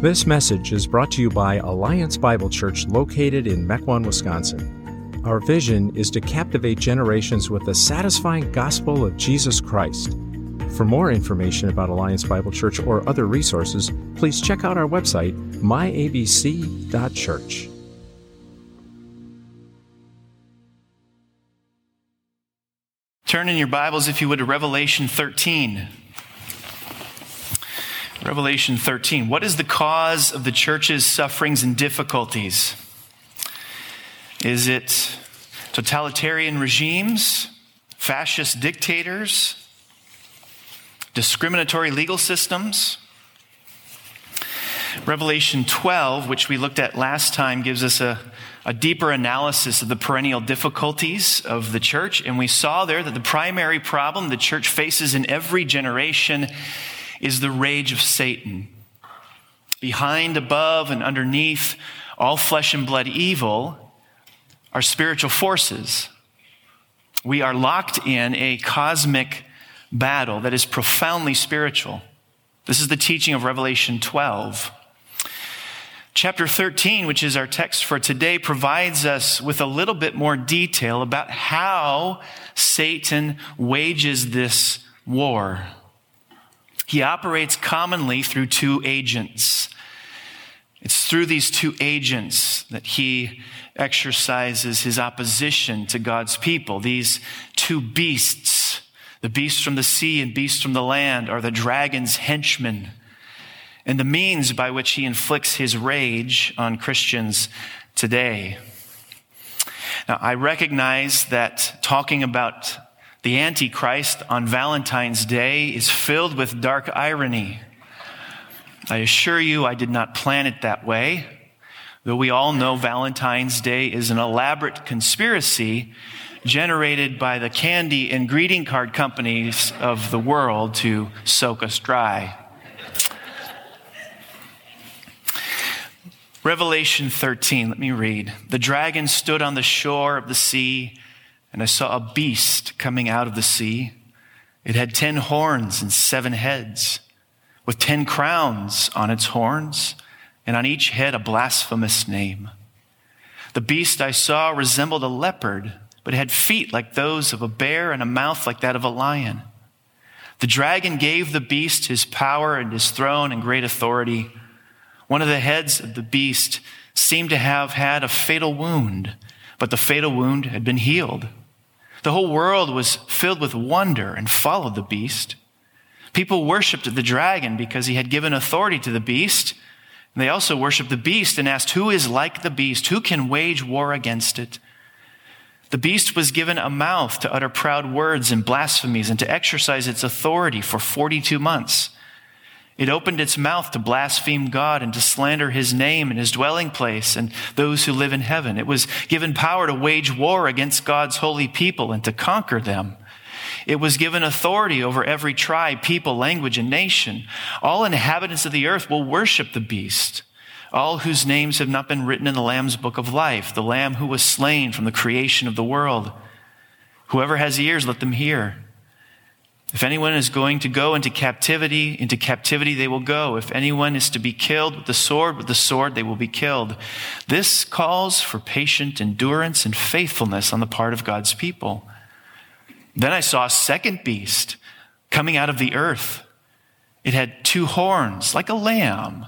This message is brought to you by Alliance Bible Church located in Mequon, Wisconsin. Our vision is to captivate generations with the satisfying gospel of Jesus Christ. For more information about Alliance Bible Church or other resources, please check out our website, myabc.church. Turn in your Bibles, if you would, to Revelation 13. Revelation 13. What is the cause of the church's sufferings and difficulties? Is it totalitarian regimes, fascist dictators, discriminatory legal systems? Revelation 12, which we looked at last time, gives us a a deeper analysis of the perennial difficulties of the church. And we saw there that the primary problem the church faces in every generation is the rage of Satan. Behind, above, and underneath all flesh and blood evil are spiritual forces. We are locked in a cosmic battle that is profoundly spiritual. This is the teaching of Revelation 12. Chapter 13, which is our text for today, provides us with a little bit more detail about how Satan wages this war. He operates commonly through two agents. It's through these two agents that he exercises his opposition to God's people. These two beasts, the beast from the sea and beast from the land, are the dragon's henchmen and the means by which he inflicts his rage on Christians today. Now, I recognize that talking about the Antichrist on Valentine's Day is filled with dark irony. I assure you, I did not plan it that way, though we all know Valentine's Day is an elaborate conspiracy generated by the candy and greeting card companies of the world to soak us dry. Revelation 13, let me read. The dragon stood on the shore of the sea, and I saw a beast coming out of the sea. It had ten horns and seven heads, with ten crowns on its horns, and on each head a blasphemous name. The beast I saw resembled a leopard, but it had feet like those of a bear and a mouth like that of a lion. The dragon gave the beast his power and his throne and great authority. One of the heads of the beast seemed to have had a fatal wound, but the fatal wound had been healed. The whole world was filled with wonder and followed the beast. People worshiped the dragon because he had given authority to the beast. And they also worshiped the beast and asked, Who is like the beast? Who can wage war against it? The beast was given a mouth to utter proud words and blasphemies and to exercise its authority for 42 months. It opened its mouth to blaspheme God and to slander his name and his dwelling place and those who live in heaven. It was given power to wage war against God's holy people and to conquer them. It was given authority over every tribe, people, language, and nation. All inhabitants of the earth will worship the beast, all whose names have not been written in the Lamb's book of life, the Lamb who was slain from the creation of the world. Whoever has ears, let them hear. If anyone is going to go into captivity, into captivity they will go. If anyone is to be killed with the sword, with the sword they will be killed. This calls for patient endurance and faithfulness on the part of God's people. Then I saw a second beast coming out of the earth. It had two horns like a lamb,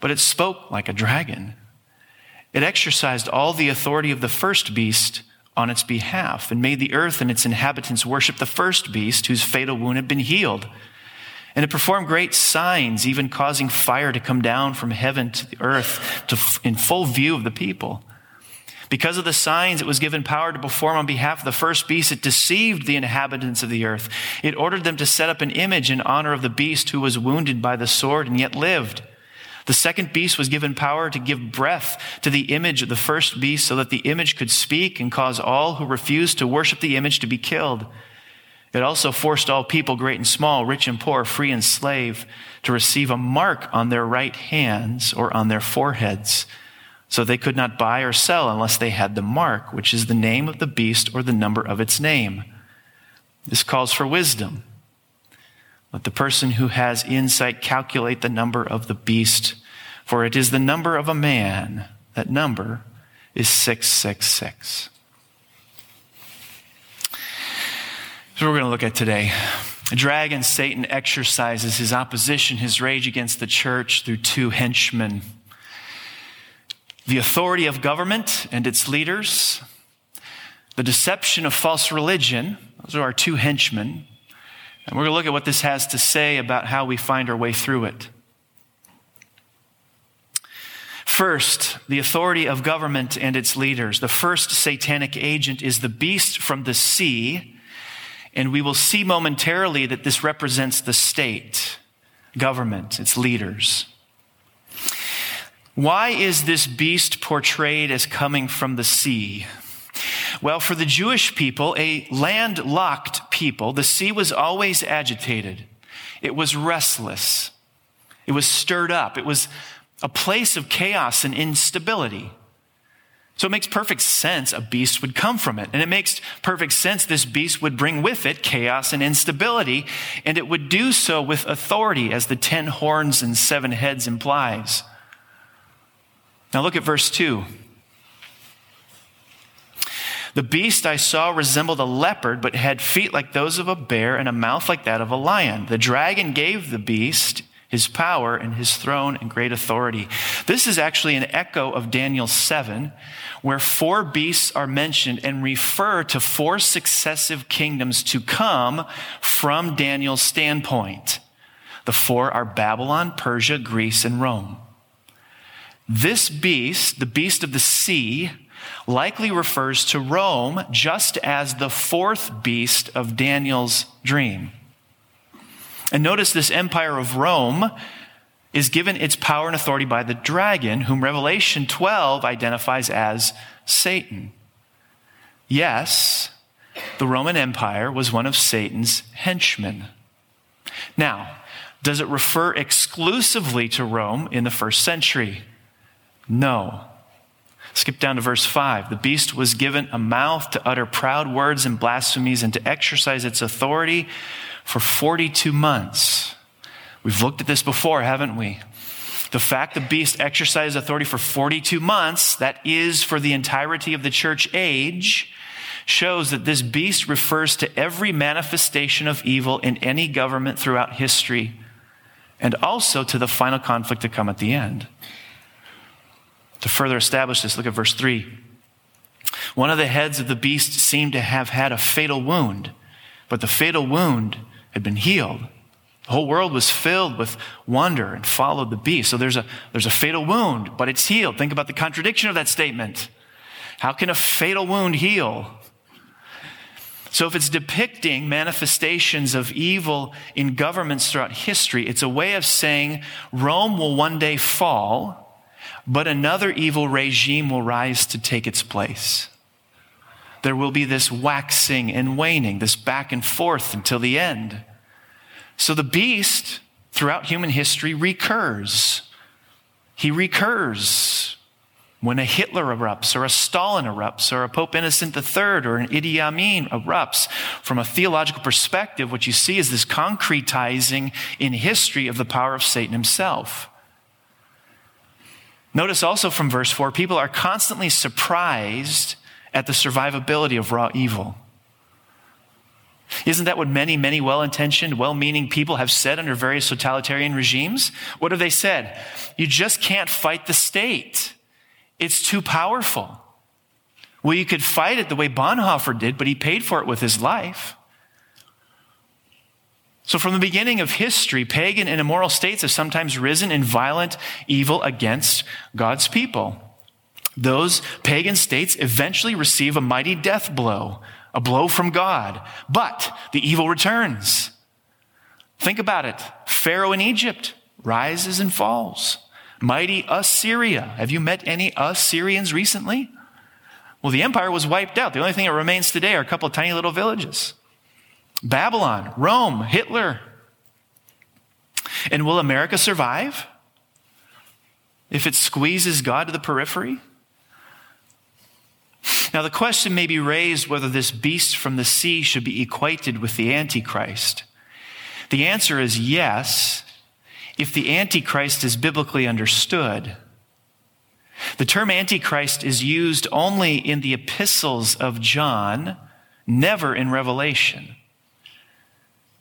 but it spoke like a dragon. It exercised all the authority of the first beast on its behalf and made the earth and its inhabitants worship the first beast whose fatal wound had been healed. And it performed great signs, even causing fire to come down from heaven to the earth to, in full view of the people. Because of the signs it was given power to perform on behalf of the first beast, it deceived the inhabitants of the earth. It ordered them to set up an image in honor of the beast who was wounded by the sword and yet lived. The second beast was given power to give breath to the image of the first beast so that the image could speak and cause all who refused to worship the image to be killed. It also forced all people, great and small, rich and poor, free and slave, to receive a mark on their right hands or on their foreheads. So they could not buy or sell unless they had the mark, which is the name of the beast or the number of its name. This calls for wisdom. Let the person who has insight calculate the number of the beast, for it is the number of a man. That number is 666. So we're going to look at today. The dragon, Satan, exercises his opposition, his rage against the church through two henchmen the authority of government and its leaders, the deception of false religion. Those are our two henchmen. And we're going to look at what this has to say about how we find our way through it. First, the authority of government and its leaders. The first satanic agent is the beast from the sea and we will see momentarily that this represents the state, government, its leaders. Why is this beast portrayed as coming from the sea? Well, for the Jewish people, a landlocked people, the sea was always agitated. It was restless. It was stirred up. It was a place of chaos and instability. So it makes perfect sense a beast would come from it. And it makes perfect sense this beast would bring with it chaos and instability, and it would do so with authority, as the ten horns and seven heads implies. Now look at verse 2. The beast I saw resembled a leopard, but had feet like those of a bear and a mouth like that of a lion. The dragon gave the beast his power and his throne and great authority. This is actually an echo of Daniel 7, where four beasts are mentioned and refer to four successive kingdoms to come from Daniel's standpoint. The four are Babylon, Persia, Greece, and Rome. This beast, the beast of the sea, likely refers to Rome just as the fourth beast of Daniel's dream. And notice this empire of Rome is given its power and authority by the dragon, whom Revelation 12 identifies as Satan. Yes, the Roman Empire was one of Satan's henchmen. Now, does it refer exclusively to Rome in the first century? No. Skip down to verse 5. The beast was given a mouth to utter proud words and blasphemies and to exercise its authority for 42 months. We've looked at this before, haven't we? The fact the beast exercised authority for 42 months, that is for the entirety of the church age, shows that this beast refers to every manifestation of evil in any government throughout history, and also to the final conflict to come at the end. To further establish this, look at verse 3. One of the heads of the beast seemed to have had a fatal wound, but the fatal wound had been healed. The whole world was filled with wonder and followed the beast. So there's a, there's a fatal wound, but it's healed. Think about the contradiction of that statement. How can a fatal wound heal? So if it's depicting manifestations of evil in governments throughout history, it's a way of saying Rome will one day fall, but another evil regime will rise to take its place there will be this waxing and waning, this back and forth until the end. So the beast throughout human history recurs. He recurs. When a Hitler erupts, or a Stalin erupts, or a Pope Innocent III, or an Idi Amin erupts, from a theological perspective, what you see is this concretizing in history of the power of Satan himself. Notice also from verse 4 people are constantly surprised at the survivability of raw evil. Isn't that what many, many well intentioned, well meaning people have said under various totalitarian regimes? What have they said? You just can't fight the state, it's too powerful. Well, you could fight it the way Bonhoeffer did, but he paid for it with his life. So, from the beginning of history, pagan and immoral states have sometimes risen in violent evil against God's people. Those pagan states eventually receive a mighty death blow, a blow from God, but the evil returns. Think about it. Pharaoh in Egypt rises and falls. Mighty Assyria. Have you met any Assyrians recently? Well, the empire was wiped out. The only thing that remains today are a couple of tiny little villages. Babylon, Rome, Hitler. And will America survive if it squeezes God to the periphery? Now, the question may be raised whether this beast from the sea should be equated with the Antichrist. The answer is yes, if the Antichrist is biblically understood. The term Antichrist is used only in the epistles of John, never in Revelation.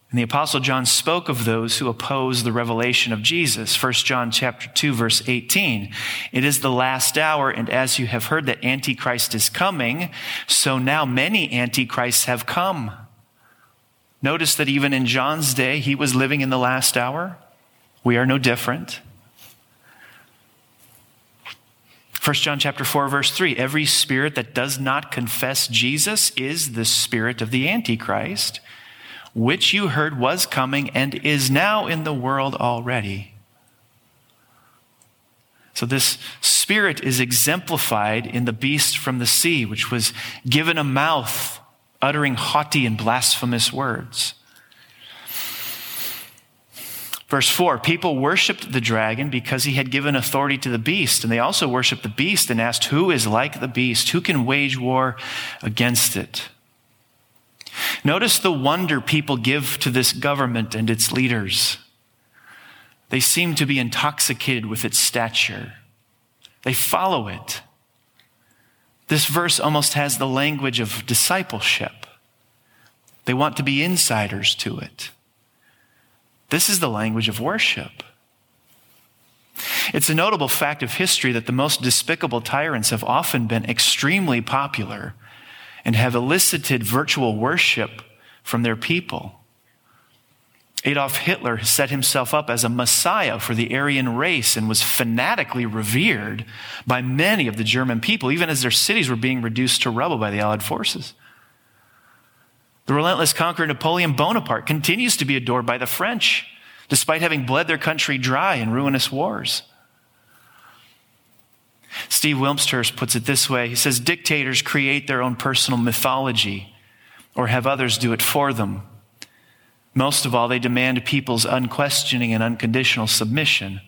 And the apostle John spoke of those who oppose the revelation of Jesus. 1 John chapter 2 verse 18. It is the last hour and as you have heard that antichrist is coming, so now many antichrists have come. Notice that even in John's day he was living in the last hour. We are no different. 1 John chapter 4 verse 3 every spirit that does not confess Jesus is the spirit of the antichrist which you heard was coming and is now in the world already. So, this spirit is exemplified in the beast from the sea, which was given a mouth uttering haughty and blasphemous words. Verse 4 People worshiped the dragon because he had given authority to the beast, and they also worshiped the beast and asked, Who is like the beast? Who can wage war against it? Notice the wonder people give to this government and its leaders. They seem to be intoxicated with its stature. They follow it. This verse almost has the language of discipleship. They want to be insiders to it. This is the language of worship. It's a notable fact of history that the most despicable tyrants have often been extremely popular and have elicited virtual worship from their people. Adolf Hitler set himself up as a messiah for the Aryan race and was fanatically revered by many of the German people, even as their cities were being reduced to rubble by the Allied forces. The relentless conqueror Napoleon Bonaparte continues to be adored by the French, despite having bled their country dry in ruinous wars. Steve Wilmshurst puts it this way. He says, dictators create their own personal mythology or have others do it for them. Most of all, they demand people's unquestioning and unconditional submission,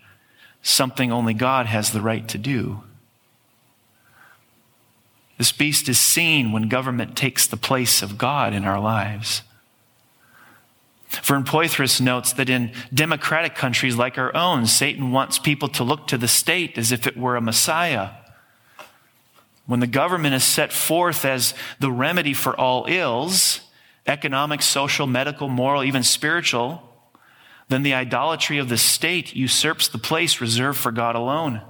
something only God has the right to do. This beast is seen when government takes the place of God in our lives. Vern Poythress notes that in democratic countries like our own, Satan wants people to look to the state as if it were a messiah. When the government is set forth as the remedy for all ills, economic, social, medical, moral, even spiritual, then the idolatry of the state usurps the place reserved for God alone.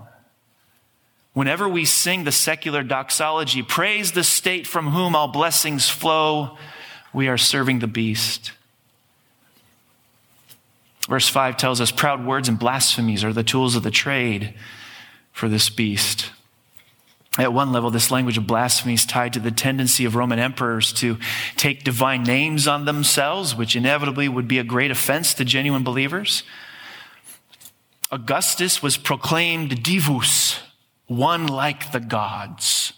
Whenever we sing the secular doxology, praise the state from whom all blessings flow, we are serving the beast. Verse 5 tells us proud words and blasphemies are the tools of the trade for this beast. At one level, this language of blasphemy is tied to the tendency of Roman emperors to take divine names on themselves, which inevitably would be a great offense to genuine believers. Augustus was proclaimed divus, one like the gods.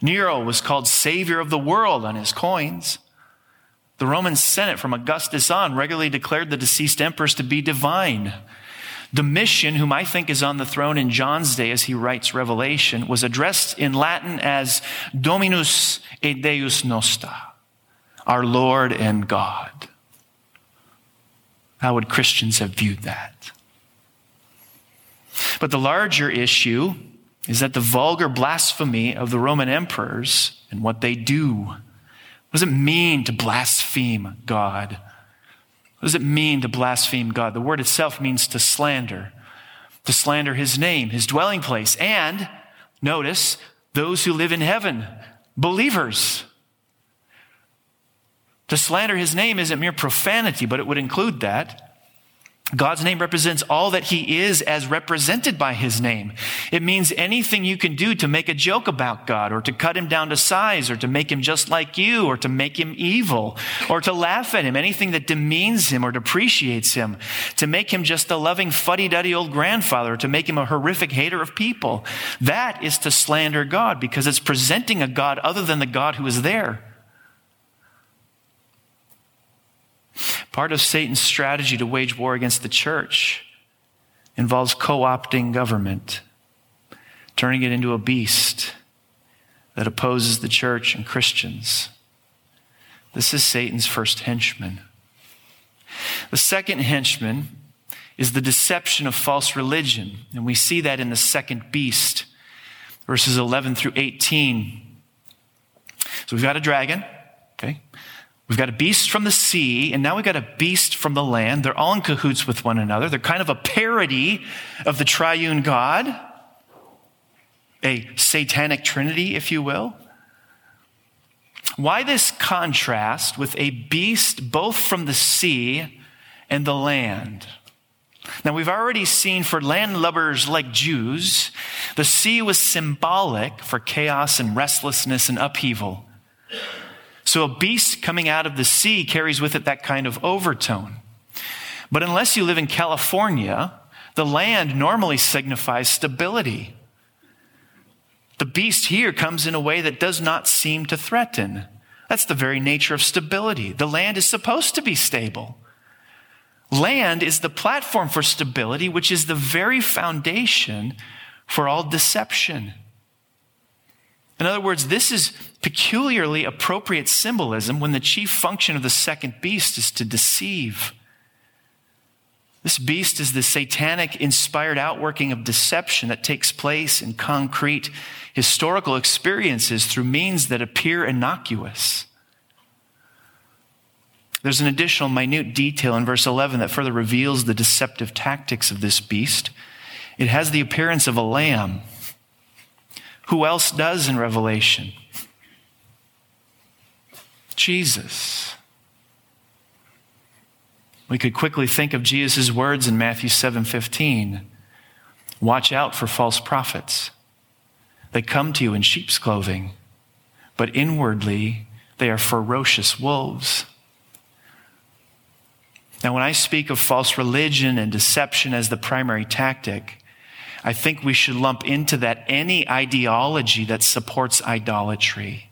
Nero was called savior of the world on his coins. The Roman Senate from Augustus on regularly declared the deceased emperors to be divine. Domitian, whom I think is on the throne in John's day as he writes Revelation, was addressed in Latin as Dominus et Deus Noster, our Lord and God. How would Christians have viewed that? But the larger issue is that the vulgar blasphemy of the Roman emperors and what they do what does it mean to blaspheme God? What does it mean to blaspheme God? The word itself means to slander, to slander his name, his dwelling place, and notice those who live in heaven, believers. To slander his name isn't mere profanity, but it would include that. God's name represents all that he is as represented by his name. It means anything you can do to make a joke about God or to cut him down to size or to make him just like you or to make him evil or to laugh at him. Anything that demeans him or depreciates him. To make him just a loving fuddy-duddy old grandfather to make him a horrific hater of people. That is to slander God because it's presenting a God other than the God who is there. Part of Satan's strategy to wage war against the church involves co opting government, turning it into a beast that opposes the church and Christians. This is Satan's first henchman. The second henchman is the deception of false religion. And we see that in the second beast, verses 11 through 18. So we've got a dragon, okay? We've got a beast from the sea, and now we've got a beast from the land. They're all in cahoots with one another. They're kind of a parody of the triune God, a satanic trinity, if you will. Why this contrast with a beast both from the sea and the land? Now, we've already seen for landlubbers like Jews, the sea was symbolic for chaos and restlessness and upheaval. So, a beast coming out of the sea carries with it that kind of overtone. But unless you live in California, the land normally signifies stability. The beast here comes in a way that does not seem to threaten. That's the very nature of stability. The land is supposed to be stable. Land is the platform for stability, which is the very foundation for all deception. In other words, this is peculiarly appropriate symbolism when the chief function of the second beast is to deceive. This beast is the satanic inspired outworking of deception that takes place in concrete historical experiences through means that appear innocuous. There's an additional minute detail in verse 11 that further reveals the deceptive tactics of this beast. It has the appearance of a lamb. Who else does in Revelation? Jesus. We could quickly think of Jesus' words in Matthew 7:15. Watch out for false prophets. They come to you in sheep's clothing, but inwardly they are ferocious wolves. Now, when I speak of false religion and deception as the primary tactic, I think we should lump into that any ideology that supports idolatry.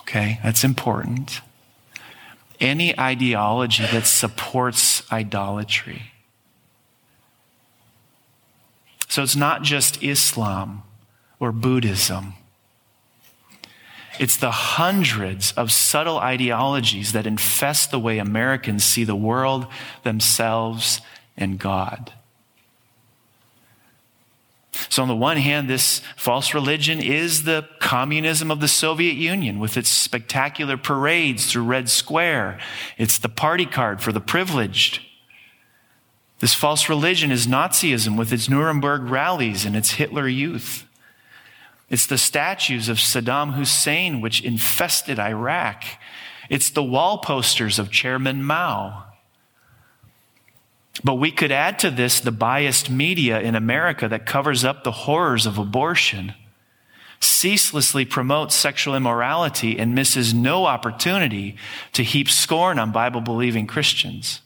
Okay, that's important. Any ideology that supports idolatry. So it's not just Islam or Buddhism it's the hundreds of subtle ideologies that infest the way Americans see the world, themselves, and God. So, on the one hand, this false religion is the communism of the Soviet Union with its spectacular parades through Red Square. It's the party card for the privileged. This false religion is Nazism with its Nuremberg rallies and its Hitler youth. It's the statues of Saddam Hussein which infested Iraq. It's the wall posters of Chairman Mao. But we could add to this the biased media in America that covers up the horrors of abortion, ceaselessly promotes sexual immorality, and misses no opportunity to heap scorn on Bible believing Christians.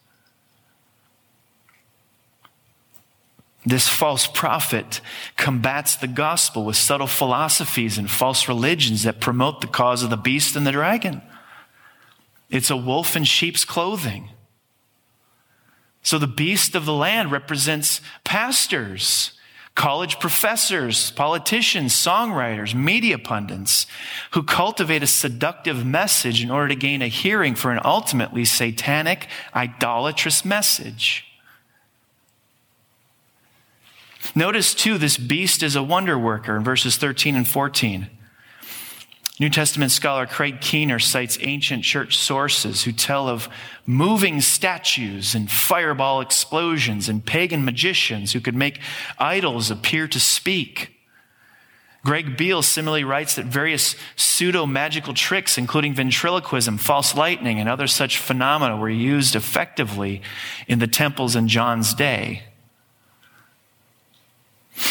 This false prophet combats the gospel with subtle philosophies and false religions that promote the cause of the beast and the dragon. It's a wolf in sheep's clothing. So the beast of the land represents pastors, college professors, politicians, songwriters, media pundits who cultivate a seductive message in order to gain a hearing for an ultimately satanic, idolatrous message. Notice too, this beast is a wonder worker in verses 13 and 14. New Testament scholar Craig Keener cites ancient church sources who tell of moving statues and fireball explosions and pagan magicians who could make idols appear to speak. Greg Beale similarly writes that various pseudo magical tricks, including ventriloquism, false lightning, and other such phenomena, were used effectively in the temples in John's day.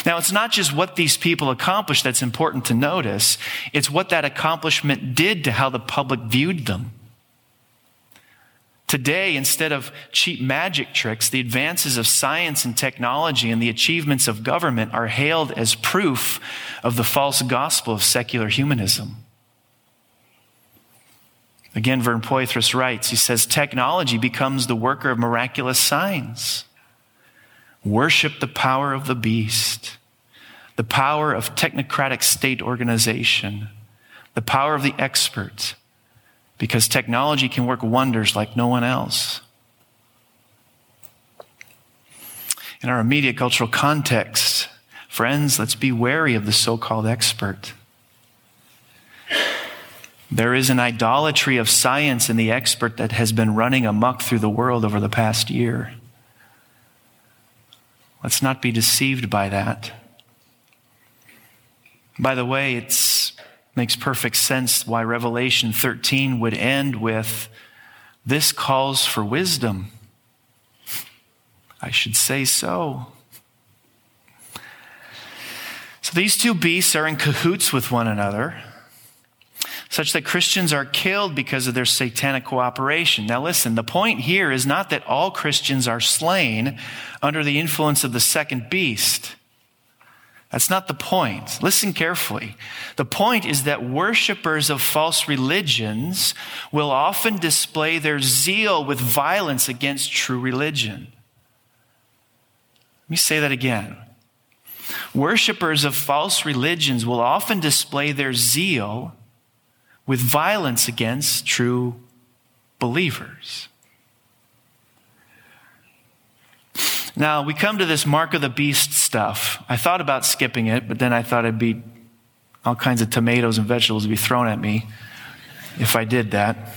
Now, it's not just what these people accomplished that's important to notice, it's what that accomplishment did to how the public viewed them. Today, instead of cheap magic tricks, the advances of science and technology and the achievements of government are hailed as proof of the false gospel of secular humanism. Again, Vern Poythress writes, he says, technology becomes the worker of miraculous signs. Worship the power of the beast, the power of technocratic state organization, the power of the expert, because technology can work wonders like no one else. In our immediate cultural context, friends, let's be wary of the so called expert. There is an idolatry of science in the expert that has been running amuck through the world over the past year. Let's not be deceived by that. By the way, it makes perfect sense why Revelation 13 would end with this calls for wisdom. I should say so. So these two beasts are in cahoots with one another such that Christians are killed because of their satanic cooperation. Now, listen, the point here is not that all Christians are slain under the influence of the second beast. That's not the point. Listen carefully. The point is that worshippers of false religions will often display their zeal with violence against true religion. Let me say that again. Worshippers of false religions will often display their zeal with violence against true believers. Now, we come to this mark of the beast stuff. I thought about skipping it, but then I thought it'd be all kinds of tomatoes and vegetables would be thrown at me if I did that.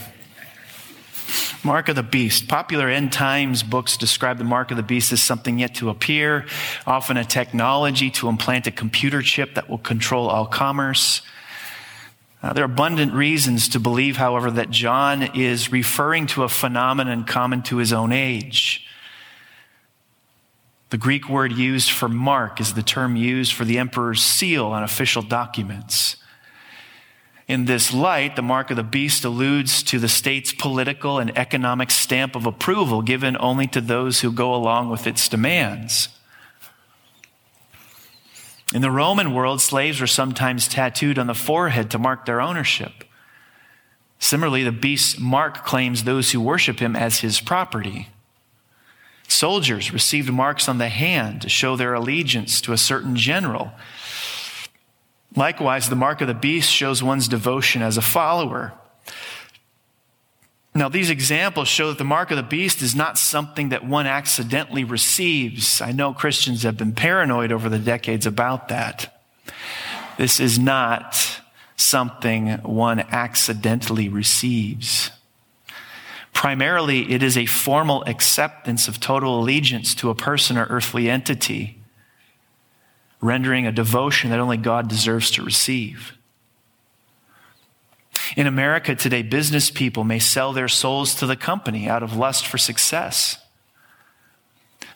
Mark of the beast. Popular end times books describe the mark of the beast as something yet to appear, often a technology to implant a computer chip that will control all commerce. Uh, there are abundant reasons to believe, however, that John is referring to a phenomenon common to his own age. The Greek word used for mark is the term used for the emperor's seal on official documents. In this light, the mark of the beast alludes to the state's political and economic stamp of approval given only to those who go along with its demands. In the Roman world, slaves were sometimes tattooed on the forehead to mark their ownership. Similarly, the beast's mark claims those who worship him as his property. Soldiers received marks on the hand to show their allegiance to a certain general. Likewise, the mark of the beast shows one's devotion as a follower. Now, these examples show that the mark of the beast is not something that one accidentally receives. I know Christians have been paranoid over the decades about that. This is not something one accidentally receives. Primarily, it is a formal acceptance of total allegiance to a person or earthly entity, rendering a devotion that only God deserves to receive. In America today, business people may sell their souls to the company out of lust for success.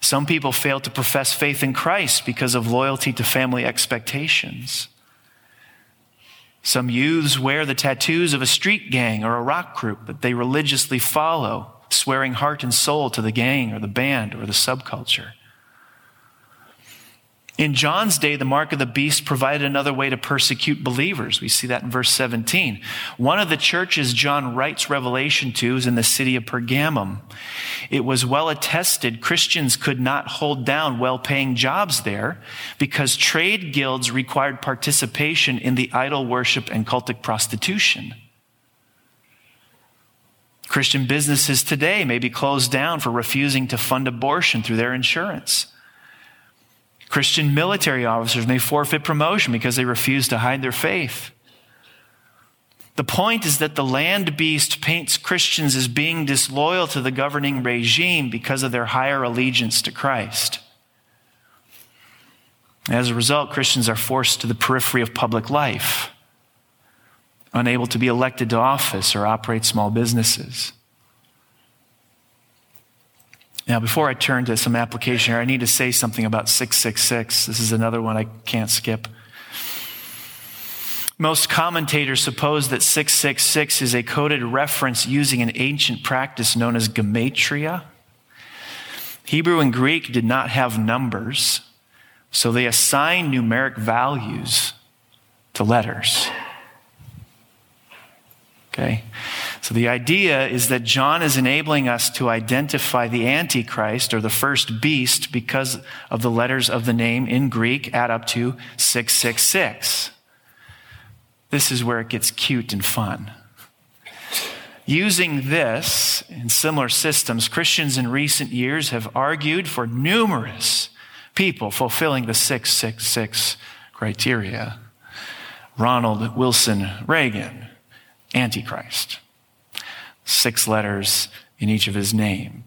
Some people fail to profess faith in Christ because of loyalty to family expectations. Some youths wear the tattoos of a street gang or a rock group that they religiously follow, swearing heart and soul to the gang or the band or the subculture. In John's day, the mark of the beast provided another way to persecute believers. We see that in verse 17. One of the churches John writes Revelation to is in the city of Pergamum. It was well attested Christians could not hold down well paying jobs there because trade guilds required participation in the idol worship and cultic prostitution. Christian businesses today may be closed down for refusing to fund abortion through their insurance. Christian military officers may forfeit promotion because they refuse to hide their faith. The point is that the land beast paints Christians as being disloyal to the governing regime because of their higher allegiance to Christ. As a result, Christians are forced to the periphery of public life, unable to be elected to office or operate small businesses. Now, before I turn to some application here, I need to say something about 666. This is another one I can't skip. Most commentators suppose that 666 is a coded reference using an ancient practice known as gematria. Hebrew and Greek did not have numbers, so they assigned numeric values to letters. Okay? So the idea is that John is enabling us to identify the Antichrist or the first beast because of the letters of the name in Greek add up to 666. This is where it gets cute and fun. Using this and similar systems, Christians in recent years have argued for numerous people fulfilling the 666 criteria. Ronald Wilson Reagan, Antichrist. Six letters in each of his name.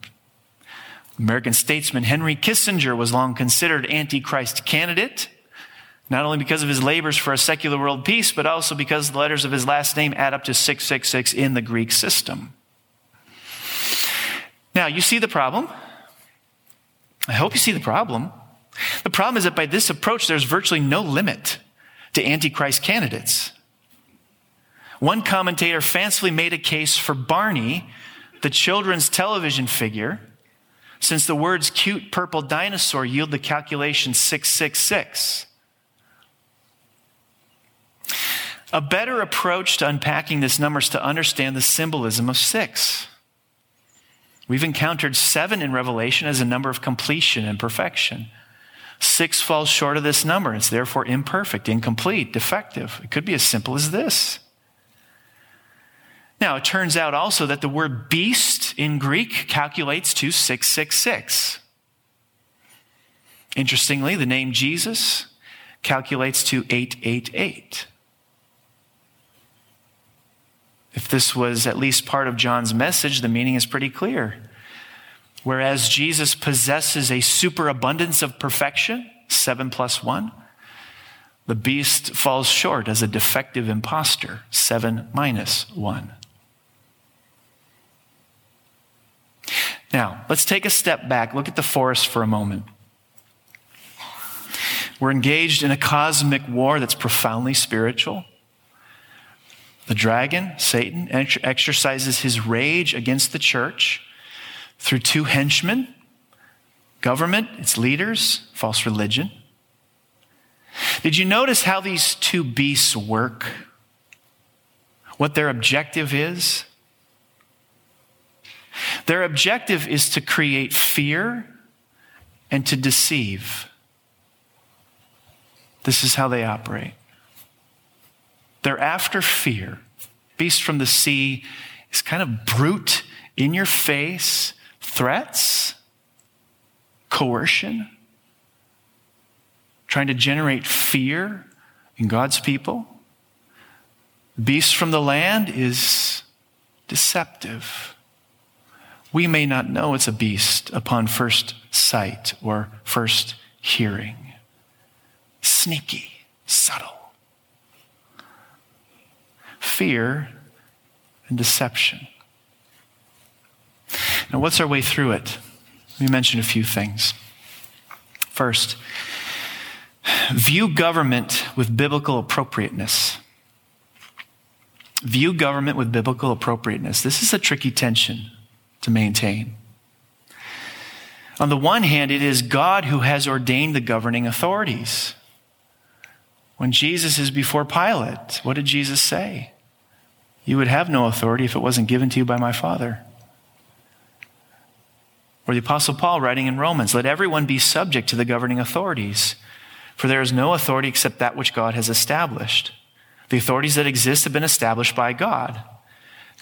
American statesman Henry Kissinger was long considered Antichrist candidate, not only because of his labors for a secular world peace, but also because the letters of his last name add up to 666 in the Greek system. Now, you see the problem? I hope you see the problem. The problem is that by this approach, there's virtually no limit to Antichrist candidates. One commentator fancifully made a case for Barney, the children's television figure, since the words cute purple dinosaur yield the calculation 666. A better approach to unpacking this number is to understand the symbolism of six. We've encountered seven in Revelation as a number of completion and perfection. Six falls short of this number. It's therefore imperfect, incomplete, defective. It could be as simple as this. Now, it turns out also that the word beast in Greek calculates to 666. Interestingly, the name Jesus calculates to 888. If this was at least part of John's message, the meaning is pretty clear. Whereas Jesus possesses a superabundance of perfection, seven plus one, the beast falls short as a defective impostor, seven minus one. Now, let's take a step back. Look at the forest for a moment. We're engaged in a cosmic war that's profoundly spiritual. The dragon, Satan, exercises his rage against the church through two henchmen government, its leaders, false religion. Did you notice how these two beasts work? What their objective is? Their objective is to create fear and to deceive. This is how they operate. They're after fear. Beast from the sea is kind of brute, in your face, threats, coercion, trying to generate fear in God's people. Beast from the land is deceptive. We may not know it's a beast upon first sight or first hearing. Sneaky, subtle fear and deception. Now, what's our way through it? Let me mention a few things. First, view government with biblical appropriateness. View government with biblical appropriateness. This is a tricky tension to maintain. On the one hand, it is God who has ordained the governing authorities. When Jesus is before Pilate, what did Jesus say? You would have no authority if it wasn't given to you by my Father. Or the Apostle Paul writing in Romans, let everyone be subject to the governing authorities, for there is no authority except that which God has established. The authorities that exist have been established by God.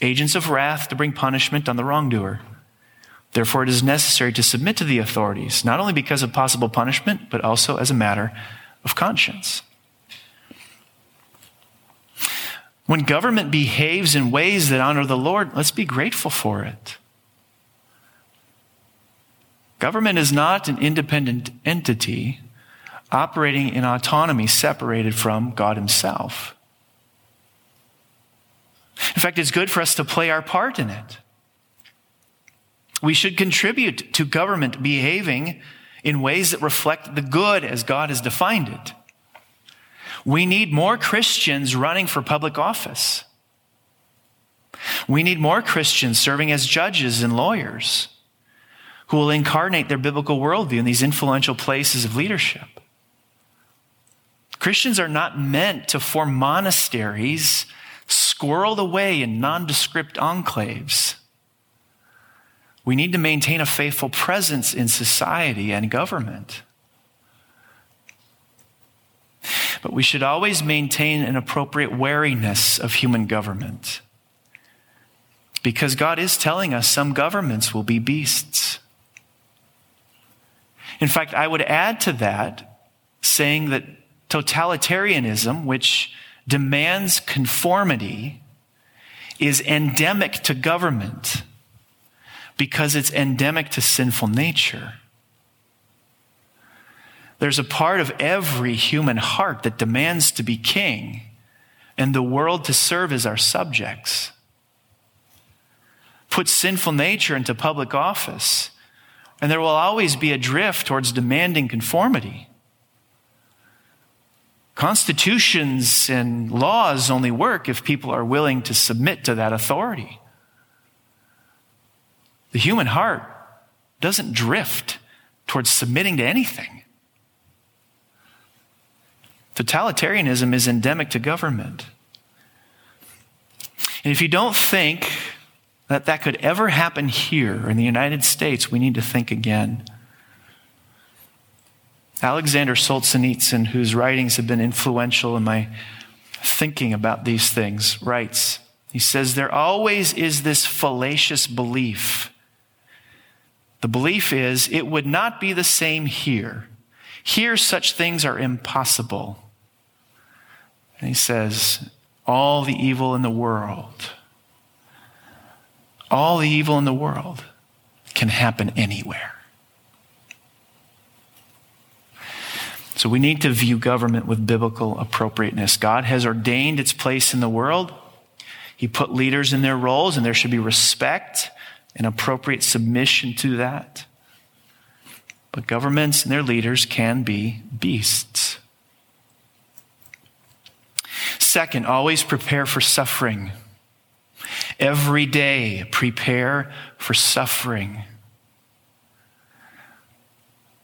agents of wrath to bring punishment on the wrongdoer. Therefore, it is necessary to submit to the authorities, not only because of possible punishment, but also as a matter of conscience. When government behaves in ways that honor the Lord, let's be grateful for it. Government is not an independent entity operating in autonomy separated from God Himself. In fact, it's good for us to play our part in it. We should contribute to government behaving in ways that reflect the good as God has defined it. We need more Christians running for public office. We need more Christians serving as judges and lawyers who will incarnate their biblical worldview in these influential places of leadership. Christians are not meant to form monasteries squirreled away in nondescript enclaves. We need to maintain a faithful presence in society and government. But we should always maintain an appropriate wariness of human government. Because God is telling us some governments will be beasts. In fact, I would add to that saying that totalitarianism, which demands conformity, is endemic to government because it's endemic to sinful nature. There's a part of every human heart that demands to be king and the world to serve as our subjects. Put sinful nature into public office, and there will always be a drift towards demanding conformity. Constitutions and laws only work if people are willing to submit to that authority. The human heart doesn't drift towards submitting to anything. Totalitarianism is endemic to government. And if you don't think that that could ever happen here in the United States, we need to think again. Alexander Solzhenitsyn, whose writings have been influential in my thinking about these things, writes, he says, There always is this fallacious belief. The belief is it would not be the same here. Here, such things are impossible. And he says, all the evil in the world, all the evil in the world can happen anywhere. So we need to view government with biblical appropriateness. God has ordained its place in the world. He put leaders in their roles, and there should be respect and appropriate submission to that. But governments and their leaders can be beasts. Second, always prepare for suffering. Every day, prepare for suffering.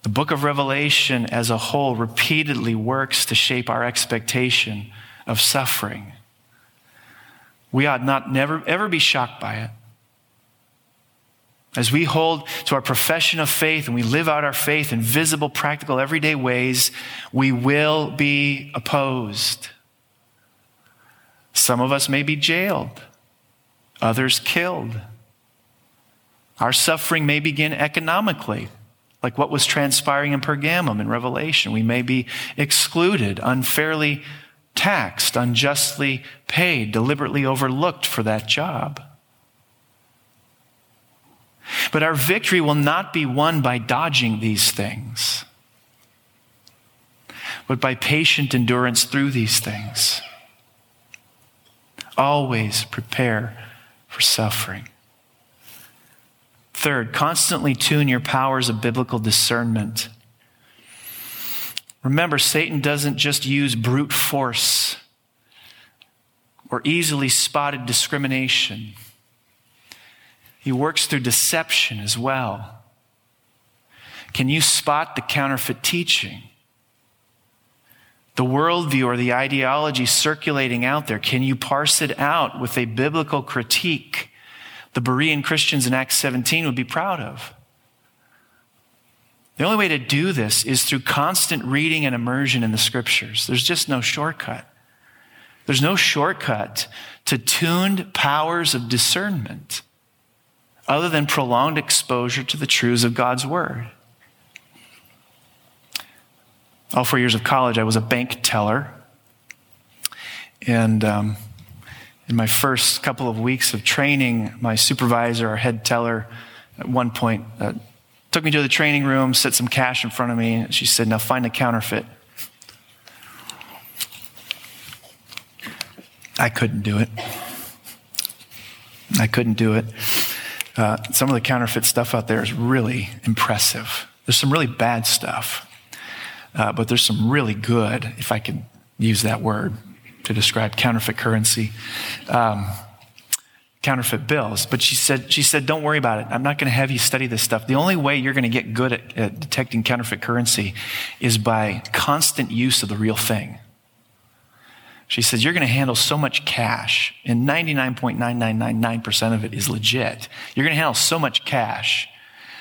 The book of Revelation as a whole repeatedly works to shape our expectation of suffering. We ought not never ever be shocked by it. As we hold to our profession of faith and we live out our faith in visible, practical, everyday ways, we will be opposed. Some of us may be jailed, others killed. Our suffering may begin economically, like what was transpiring in Pergamum in Revelation. We may be excluded, unfairly taxed, unjustly paid, deliberately overlooked for that job. But our victory will not be won by dodging these things, but by patient endurance through these things. Always prepare for suffering. Third, constantly tune your powers of biblical discernment. Remember, Satan doesn't just use brute force or easily spotted discrimination. He works through deception as well. Can you spot the counterfeit teaching? the worldview or the ideology circulating out there? Can you parse it out with a biblical critique the Berean Christians in Acts 17 would be proud of? The only way to do this is through constant reading and immersion in the scriptures. There's just no shortcut. There's no shortcut to tuned powers of discernment other than prolonged exposure to the truths of God's word all four years of college, I was a bank teller. And um, in my first couple of weeks of training, my supervisor, our head teller, at one point uh, took me to the training room, set some cash in front of me, and she said, Now find a counterfeit. I couldn't do it. I couldn't do it. Uh, some of the counterfeit stuff out there is really impressive. There's some really bad stuff. Uh, but there's some really good, if I can use that word to describe counterfeit currency, um, counterfeit bills. But she said, she said, don't worry about it. I'm not going to have you study this stuff. The only way you're going to get good at, at detecting counterfeit currency is by constant use of the real thing. She says, You're going to handle so much cash, and 99.9999% of it is legit. You're going to handle so much cash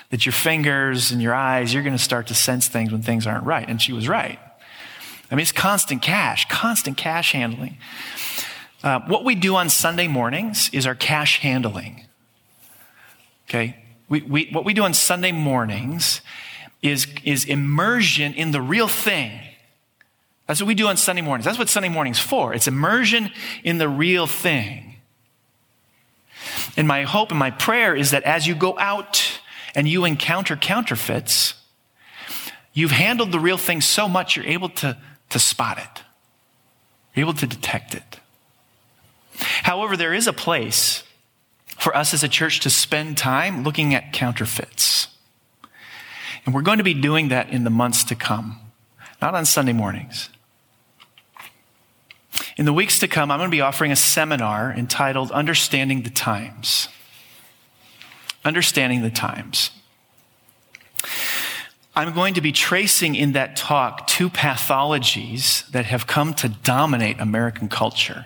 that your fingers and your eyes, you're going to start to sense things when things aren't right. And she was right. I mean, it's constant cash, constant cash handling. Uh, what we do on Sunday mornings is our cash handling. Okay? We, we, what we do on Sunday mornings is, is immersion in the real thing. That's what we do on Sunday mornings. That's what Sunday morning's for. It's immersion in the real thing. And my hope and my prayer is that as you go out and you encounter counterfeits, you've handled the real thing so much you're able to, to spot it. You're able to detect it. However, there is a place for us as a church to spend time looking at counterfeits. And we're going to be doing that in the months to come, not on Sunday mornings. In the weeks to come, I'm going to be offering a seminar entitled Understanding the Times. Understanding the Times. I'm going to be tracing in that talk two pathologies that have come to dominate American culture.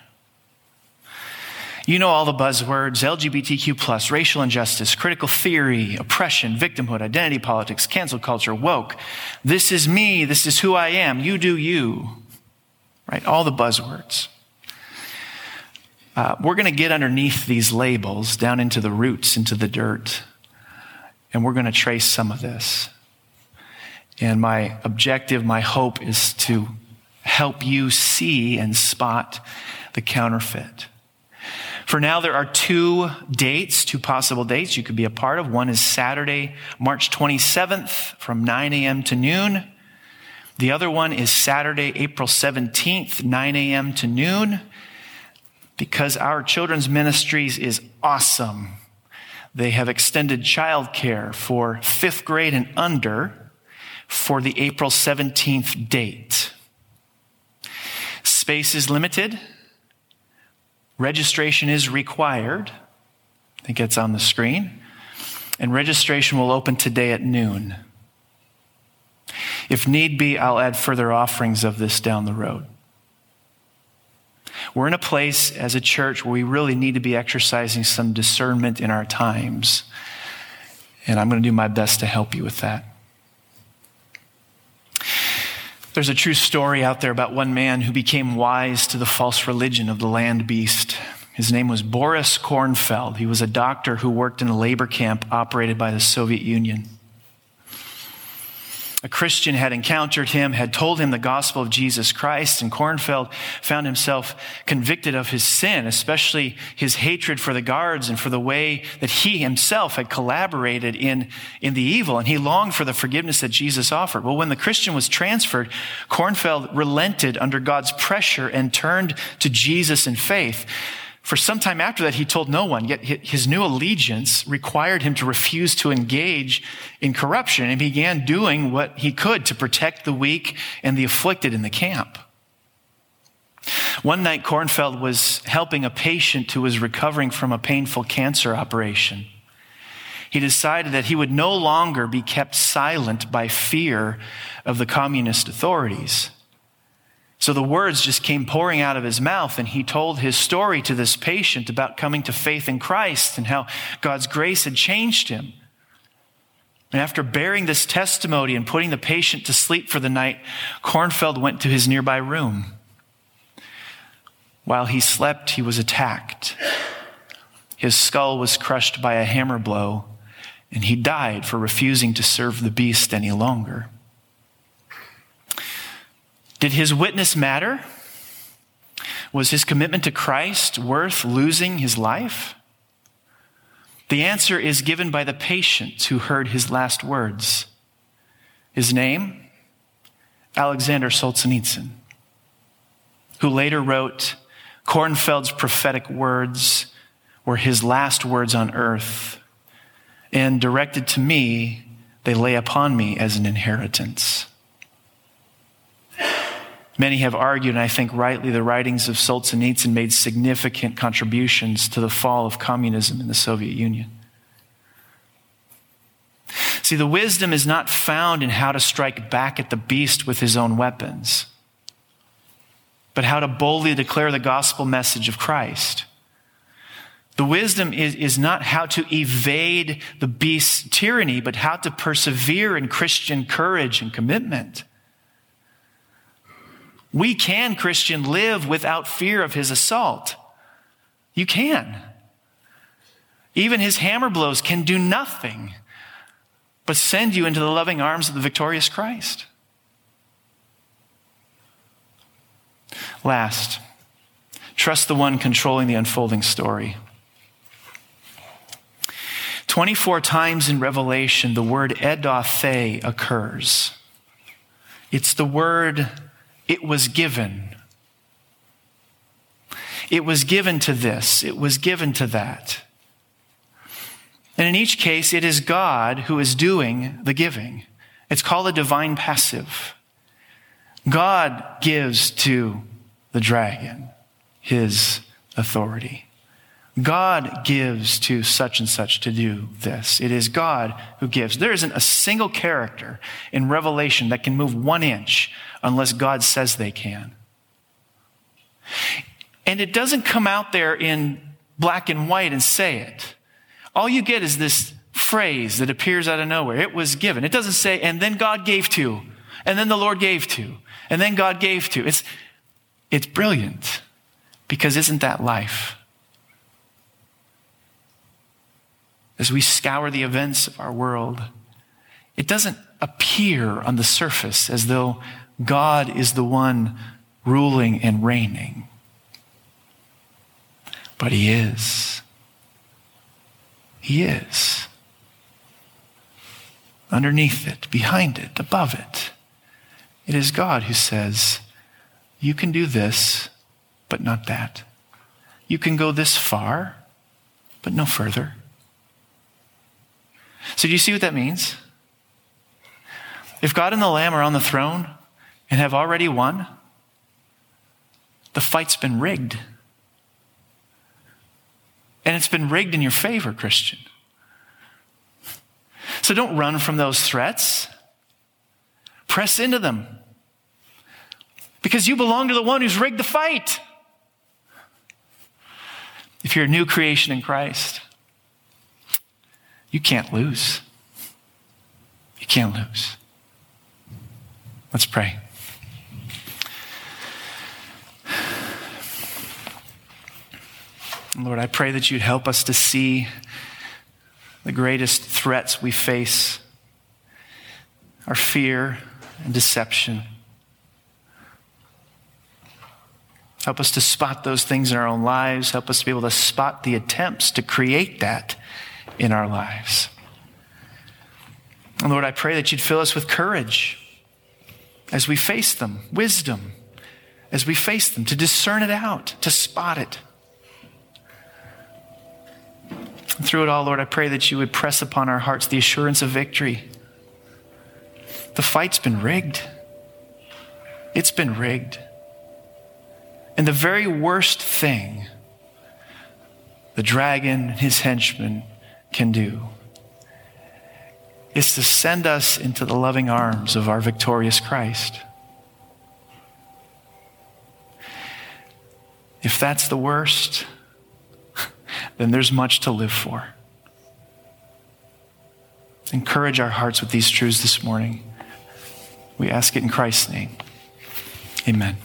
You know all the buzzwords LGBTQ, racial injustice, critical theory, oppression, victimhood, identity politics, cancel culture, woke. This is me. This is who I am. You do you. Right? All the buzzwords. Uh, we're going to get underneath these labels, down into the roots, into the dirt, and we're going to trace some of this. And my objective, my hope is to help you see and spot the counterfeit. For now, there are two dates, two possible dates you could be a part of. One is Saturday, March 27th from 9 a.m. to noon. The other one is Saturday, April 17th, 9 a.m. to noon. Because our children's ministries is awesome. They have extended childcare for fifth grade and under for the April 17th date. Space is limited. Registration is required. I think it's on the screen. And registration will open today at noon. If need be, I'll add further offerings of this down the road. We're in a place as a church where we really need to be exercising some discernment in our times. And I'm going to do my best to help you with that. There's a true story out there about one man who became wise to the false religion of the land beast. His name was Boris Kornfeld. He was a doctor who worked in a labor camp operated by the Soviet Union a Christian had encountered him, had told him the gospel of Jesus Christ, and Kornfeld found himself convicted of his sin, especially his hatred for the guards and for the way that he himself had collaborated in, in the evil, and he longed for the forgiveness that Jesus offered. Well, when the Christian was transferred, Kornfeld relented under God's pressure and turned to Jesus in faith. For some time after that, he told no one, yet his new allegiance required him to refuse to engage in corruption and began doing what he could to protect the weak and the afflicted in the camp. One night, Kornfeld was helping a patient who was recovering from a painful cancer operation. He decided that he would no longer be kept silent by fear of the communist authorities. So the words just came pouring out of his mouth, and he told his story to this patient about coming to faith in Christ and how God's grace had changed him. And after bearing this testimony and putting the patient to sleep for the night, Kornfeld went to his nearby room. While he slept, he was attacked. His skull was crushed by a hammer blow, and he died for refusing to serve the beast any longer. Did his witness matter? Was his commitment to Christ worth losing his life? The answer is given by the patient who heard his last words. His name? Alexander Solzhenitsyn, who later wrote, Kornfeld's prophetic words were his last words on earth, and directed to me, they lay upon me as an inheritance. Many have argued, and I think rightly, the writings of Solzhenitsyn made significant contributions to the fall of communism in the Soviet Union. See, the wisdom is not found in how to strike back at the beast with his own weapons, but how to boldly declare the gospel message of Christ. The wisdom is, is not how to evade the beast's tyranny, but how to persevere in Christian courage and commitment. We can, Christian, live without fear of his assault. You can. Even his hammer blows can do nothing but send you into the loving arms of the victorious Christ. Last, trust the one controlling the unfolding story. 24 times in Revelation, the word edothé occurs. It's the word, it was given. It was given to this, it was given to that. And in each case, it is God who is doing the giving. It's called a divine passive. God gives to the dragon his authority. God gives to such and such to do this. It is God who gives. There isn't a single character in Revelation that can move one inch unless God says they can. And it doesn't come out there in black and white and say it. All you get is this phrase that appears out of nowhere. It was given. It doesn't say, and then God gave to, and then the Lord gave to, and then God gave to. It's, it's brilliant because isn't that life? As we scour the events of our world, it doesn't appear on the surface as though God is the one ruling and reigning. But He is. He is. Underneath it, behind it, above it, it is God who says, You can do this, but not that. You can go this far, but no further. So, do you see what that means? If God and the Lamb are on the throne and have already won, the fight's been rigged. And it's been rigged in your favor, Christian. So don't run from those threats. Press into them. Because you belong to the one who's rigged the fight. If you're a new creation in Christ, you can't lose. You can't lose. Let's pray. Lord, I pray that you'd help us to see the greatest threats we face our fear and deception. Help us to spot those things in our own lives. Help us to be able to spot the attempts to create that in our lives. And Lord, I pray that you'd fill us with courage as we face them, wisdom as we face them, to discern it out, to spot it. And through it all, Lord, I pray that you would press upon our hearts the assurance of victory. The fight's been rigged. It's been rigged. And the very worst thing the dragon and his henchmen can do is to send us into the loving arms of our victorious Christ. If that's the worst, then there's much to live for. Encourage our hearts with these truths this morning. We ask it in Christ's name. Amen.